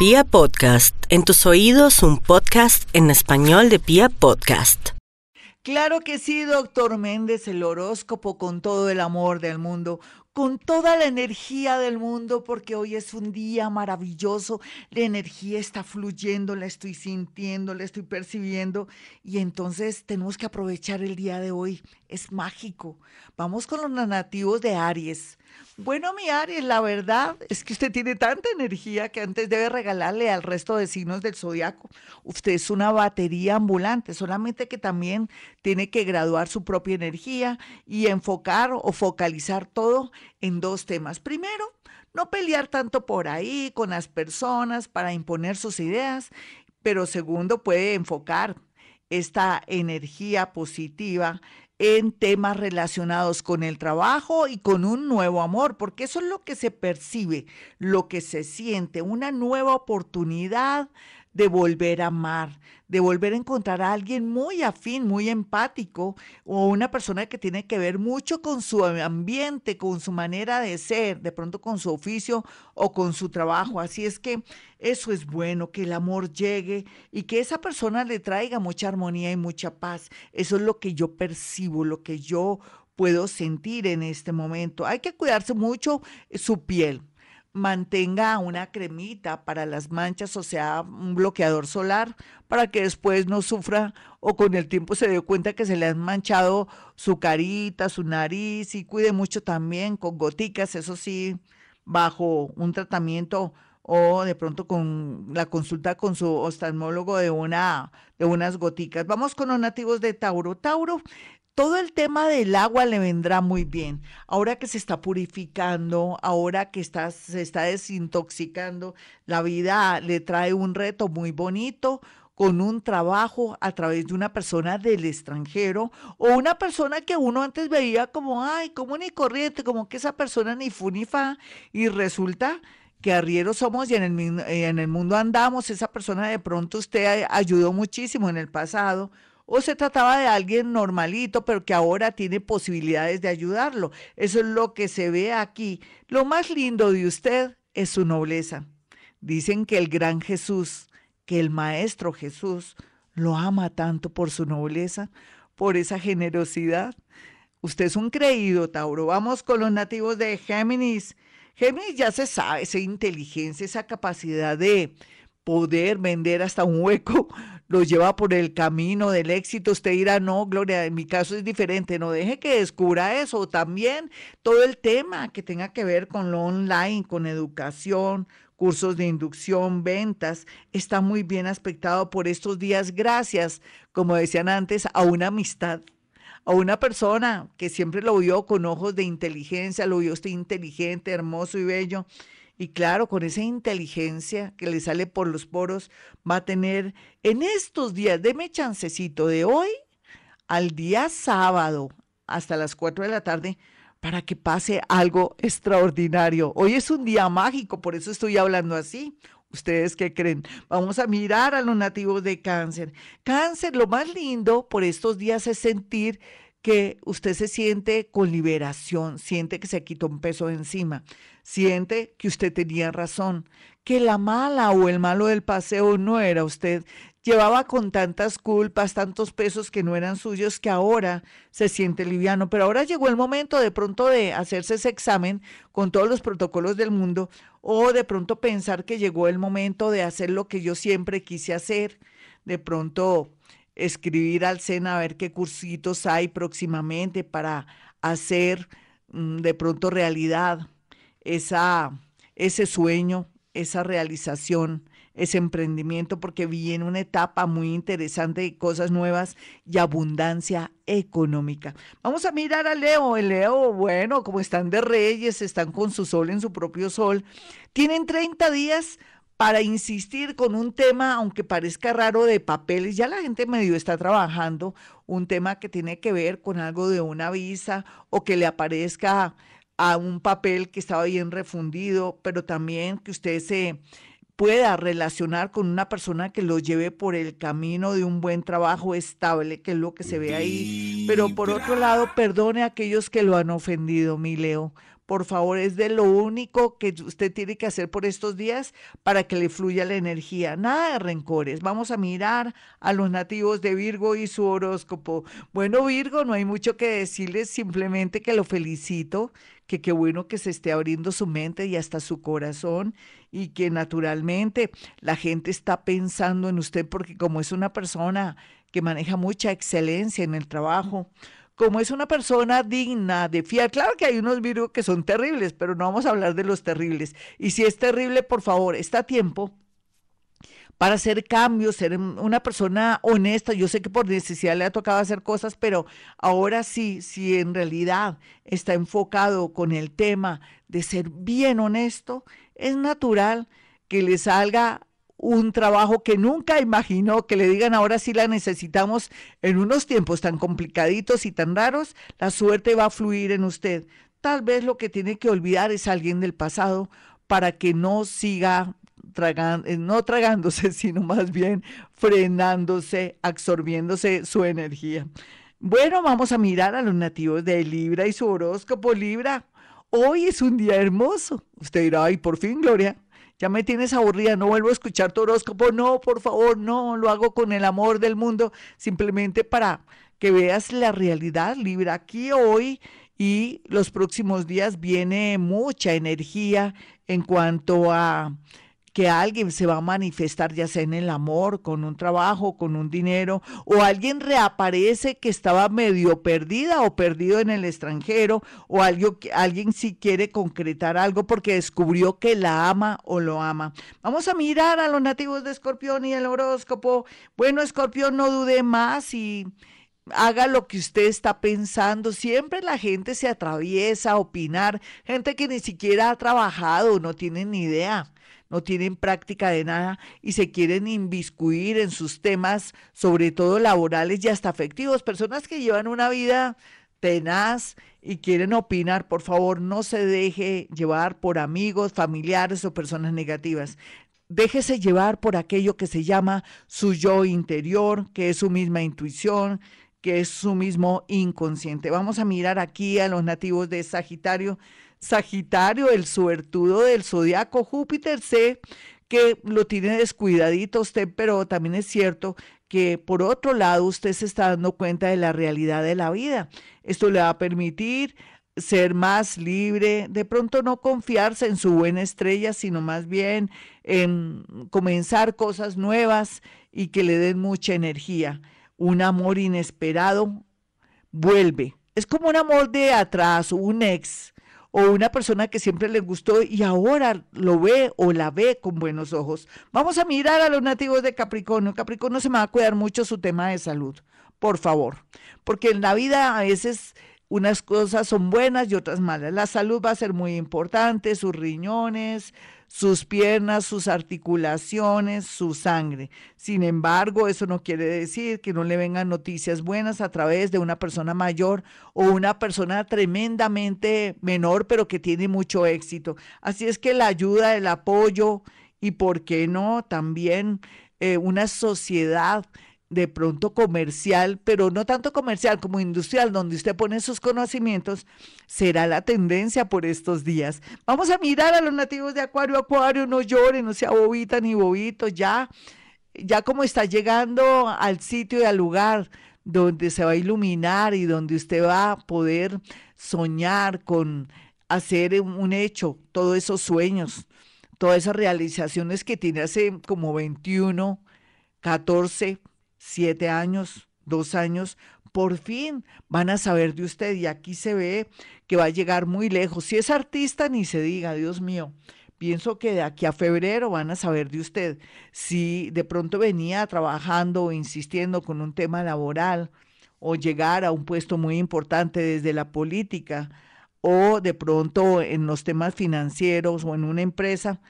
Pia Podcast, en tus oídos un podcast en español de Pia Podcast. Claro que sí, doctor Méndez, el horóscopo con todo el amor del mundo, con toda la energía del mundo, porque hoy es un día maravilloso, la energía está fluyendo, la estoy sintiendo, la estoy percibiendo, y entonces tenemos que aprovechar el día de hoy, es mágico. Vamos con los nativos de Aries. Bueno, mi Aries, la verdad es que usted tiene tanta energía que antes debe regalarle al resto de signos del zodiaco. Usted es una batería ambulante, solamente que también tiene que graduar su propia energía y enfocar o focalizar todo en dos temas. Primero, no pelear tanto por ahí con las personas para imponer sus ideas, pero segundo, puede enfocar esta energía positiva en temas relacionados con el trabajo y con un nuevo amor, porque eso es lo que se percibe, lo que se siente, una nueva oportunidad de volver a amar, de volver a encontrar a alguien muy afín, muy empático, o una persona que tiene que ver mucho con su ambiente, con su manera de ser, de pronto con su oficio o con su trabajo. Así es que eso es bueno, que el amor llegue y que esa persona le traiga mucha armonía y mucha paz. Eso es lo que yo percibo, lo que yo puedo sentir en este momento. Hay que cuidarse mucho su piel mantenga una cremita para las manchas, o sea, un bloqueador solar, para que después no sufra o con el tiempo se dé cuenta que se le han manchado su carita, su nariz y cuide mucho también con goticas, eso sí, bajo un tratamiento o de pronto con la consulta con su oftalmólogo de una de unas goticas. Vamos con los nativos de Tauro. Tauro todo el tema del agua le vendrá muy bien. Ahora que se está purificando, ahora que está, se está desintoxicando, la vida le trae un reto muy bonito con un trabajo a través de una persona del extranjero o una persona que uno antes veía como, ay, como ni corriente, como que esa persona ni fu ni fa, y resulta que arrieros somos y en el, en el mundo andamos, esa persona de pronto usted ayudó muchísimo en el pasado o se trataba de alguien normalito, pero que ahora tiene posibilidades de ayudarlo. Eso es lo que se ve aquí. Lo más lindo de usted es su nobleza. Dicen que el gran Jesús, que el Maestro Jesús, lo ama tanto por su nobleza, por esa generosidad. Usted es un creído, Tauro. Vamos con los nativos de Géminis. Géminis ya se sabe, esa inteligencia, esa capacidad de poder vender hasta un hueco lo lleva por el camino del éxito, usted dirá, no, Gloria, en mi caso es diferente, no deje que descubra eso. También todo el tema que tenga que ver con lo online, con educación, cursos de inducción, ventas, está muy bien aspectado por estos días gracias, como decían antes, a una amistad a una persona que siempre lo vio con ojos de inteligencia, lo vio usted inteligente, hermoso y bello, y claro, con esa inteligencia que le sale por los poros, va a tener en estos días, deme chancecito de hoy al día sábado hasta las 4 de la tarde para que pase algo extraordinario. Hoy es un día mágico, por eso estoy hablando así. ¿Ustedes qué creen? Vamos a mirar a los nativos de cáncer. Cáncer, lo más lindo por estos días es sentir que usted se siente con liberación, siente que se quitó un peso de encima, siente que usted tenía razón, que la mala o el malo del paseo no era usted, llevaba con tantas culpas, tantos pesos que no eran suyos, que ahora se siente liviano, pero ahora llegó el momento de pronto de hacerse ese examen con todos los protocolos del mundo o de pronto pensar que llegó el momento de hacer lo que yo siempre quise hacer, de pronto escribir al SENA a ver qué cursitos hay próximamente para hacer mm, de pronto realidad esa, ese sueño, esa realización, ese emprendimiento, porque viene una etapa muy interesante de cosas nuevas y abundancia económica. Vamos a mirar a Leo. El Leo, bueno, como están de reyes, están con su sol en su propio sol, tienen 30 días para insistir con un tema, aunque parezca raro, de papeles. Ya la gente medio está trabajando un tema que tiene que ver con algo de una visa o que le aparezca a un papel que estaba bien refundido, pero también que usted se pueda relacionar con una persona que lo lleve por el camino de un buen trabajo estable, que es lo que se ve ahí. Pero por otro lado, perdone a aquellos que lo han ofendido, mi Leo, por favor, es de lo único que usted tiene que hacer por estos días para que le fluya la energía. Nada de rencores. Vamos a mirar a los nativos de Virgo y su horóscopo. Bueno, Virgo, no hay mucho que decirles, simplemente que lo felicito, que qué bueno que se esté abriendo su mente y hasta su corazón y que naturalmente la gente está pensando en usted porque como es una persona que maneja mucha excelencia en el trabajo, como es una persona digna de fiar. Claro que hay unos virus que son terribles, pero no vamos a hablar de los terribles. Y si es terrible, por favor, está a tiempo para hacer cambios, ser una persona honesta. Yo sé que por necesidad le ha tocado hacer cosas, pero ahora sí, si en realidad está enfocado con el tema de ser bien honesto, es natural que le salga un trabajo que nunca imaginó, que le digan ahora sí la necesitamos en unos tiempos tan complicaditos y tan raros, la suerte va a fluir en usted. Tal vez lo que tiene que olvidar es alguien del pasado para que no siga eh, no tragándose, sino más bien frenándose, absorbiéndose su energía. Bueno, vamos a mirar a los nativos de Libra y su horóscopo Libra. Hoy es un día hermoso. Usted dirá, ay, por fin, Gloria, ya me tienes aburrida, no vuelvo a escuchar tu horóscopo, no, por favor, no, lo hago con el amor del mundo, simplemente para que veas la realidad, Libra, aquí hoy y los próximos días viene mucha energía en cuanto a que alguien se va a manifestar ya sea en el amor, con un trabajo, con un dinero, o alguien reaparece que estaba medio perdida o perdido en el extranjero, o alguien, sí quiere concretar algo porque descubrió que la ama o lo ama. Vamos a mirar a los nativos de Escorpión y el horóscopo. Bueno, Escorpión, no dude más y haga lo que usted está pensando. Siempre la gente se atraviesa a opinar, gente que ni siquiera ha trabajado, no tiene ni idea no tienen práctica de nada y se quieren inviscuir en sus temas, sobre todo laborales y hasta afectivos. Personas que llevan una vida tenaz y quieren opinar, por favor, no se deje llevar por amigos, familiares o personas negativas. Déjese llevar por aquello que se llama su yo interior, que es su misma intuición, que es su mismo inconsciente. Vamos a mirar aquí a los nativos de Sagitario. Sagitario, el suertudo del zodiaco Júpiter, sé que lo tiene descuidadito usted, pero también es cierto que por otro lado usted se está dando cuenta de la realidad de la vida. Esto le va a permitir ser más libre, de pronto no confiarse en su buena estrella, sino más bien en comenzar cosas nuevas y que le den mucha energía. Un amor inesperado vuelve. Es como un amor de atrás, un ex o una persona que siempre le gustó y ahora lo ve o la ve con buenos ojos. Vamos a mirar a los nativos de Capricornio. Capricornio se me va a cuidar mucho su tema de salud, por favor, porque en la vida a veces unas cosas son buenas y otras malas. La salud va a ser muy importante, sus riñones, sus piernas, sus articulaciones, su sangre. Sin embargo, eso no quiere decir que no le vengan noticias buenas a través de una persona mayor o una persona tremendamente menor, pero que tiene mucho éxito. Así es que la ayuda, el apoyo y, ¿por qué no? También eh, una sociedad de pronto comercial, pero no tanto comercial como industrial, donde usted pone sus conocimientos, será la tendencia por estos días. Vamos a mirar a los nativos de Acuario, Acuario, no lloren, no sea bobita ni bobito, ya, ya como está llegando al sitio y al lugar donde se va a iluminar y donde usted va a poder soñar con hacer un hecho, todos esos sueños, todas esas realizaciones que tiene hace como 21, 14, siete años, dos años, por fin van a saber de usted y aquí se ve que va a llegar muy lejos. Si es artista, ni se diga, Dios mío. Pienso que de aquí a febrero van a saber de usted. Si de pronto venía trabajando o insistiendo con un tema laboral o llegar a un puesto muy importante desde la política o de pronto en los temas financieros o en una empresa,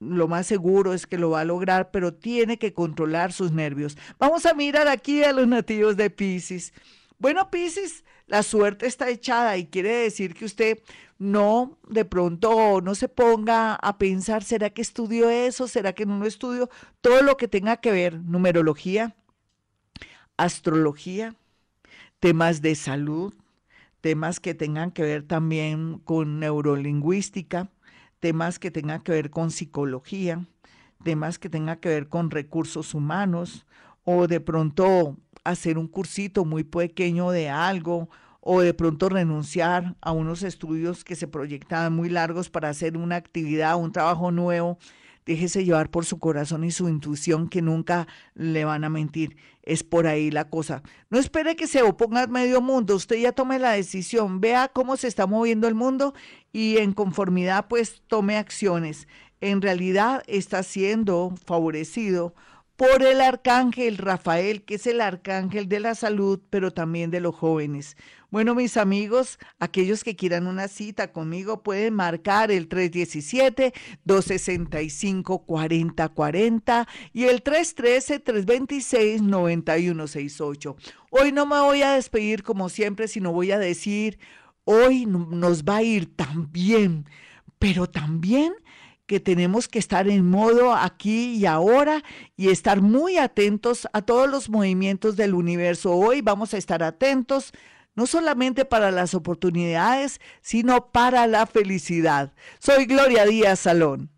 lo más seguro es que lo va a lograr, pero tiene que controlar sus nervios. Vamos a mirar aquí a los nativos de Pisces. Bueno, Pisces, la suerte está echada y quiere decir que usted no, de pronto, no se ponga a pensar, ¿será que estudio eso? ¿Será que no lo estudio? Todo lo que tenga que ver, numerología, astrología, temas de salud, temas que tengan que ver también con neurolingüística, temas que tengan que ver con psicología, temas que tengan que ver con recursos humanos o de pronto hacer un cursito muy pequeño de algo o de pronto renunciar a unos estudios que se proyectaban muy largos para hacer una actividad, un trabajo nuevo. Déjese llevar por su corazón y su intuición que nunca le van a mentir. Es por ahí la cosa. No espere que se oponga medio mundo. Usted ya tome la decisión. Vea cómo se está moviendo el mundo y en conformidad pues tome acciones. En realidad está siendo favorecido por el arcángel Rafael, que es el arcángel de la salud, pero también de los jóvenes. Bueno, mis amigos, aquellos que quieran una cita conmigo pueden marcar el 317-265-4040 y el 313-326-9168. Hoy no me voy a despedir como siempre, sino voy a decir, hoy nos va a ir tan bien, pero también que tenemos que estar en modo aquí y ahora y estar muy atentos a todos los movimientos del universo. Hoy vamos a estar atentos no solamente para las oportunidades, sino para la felicidad. Soy Gloria Díaz Salón.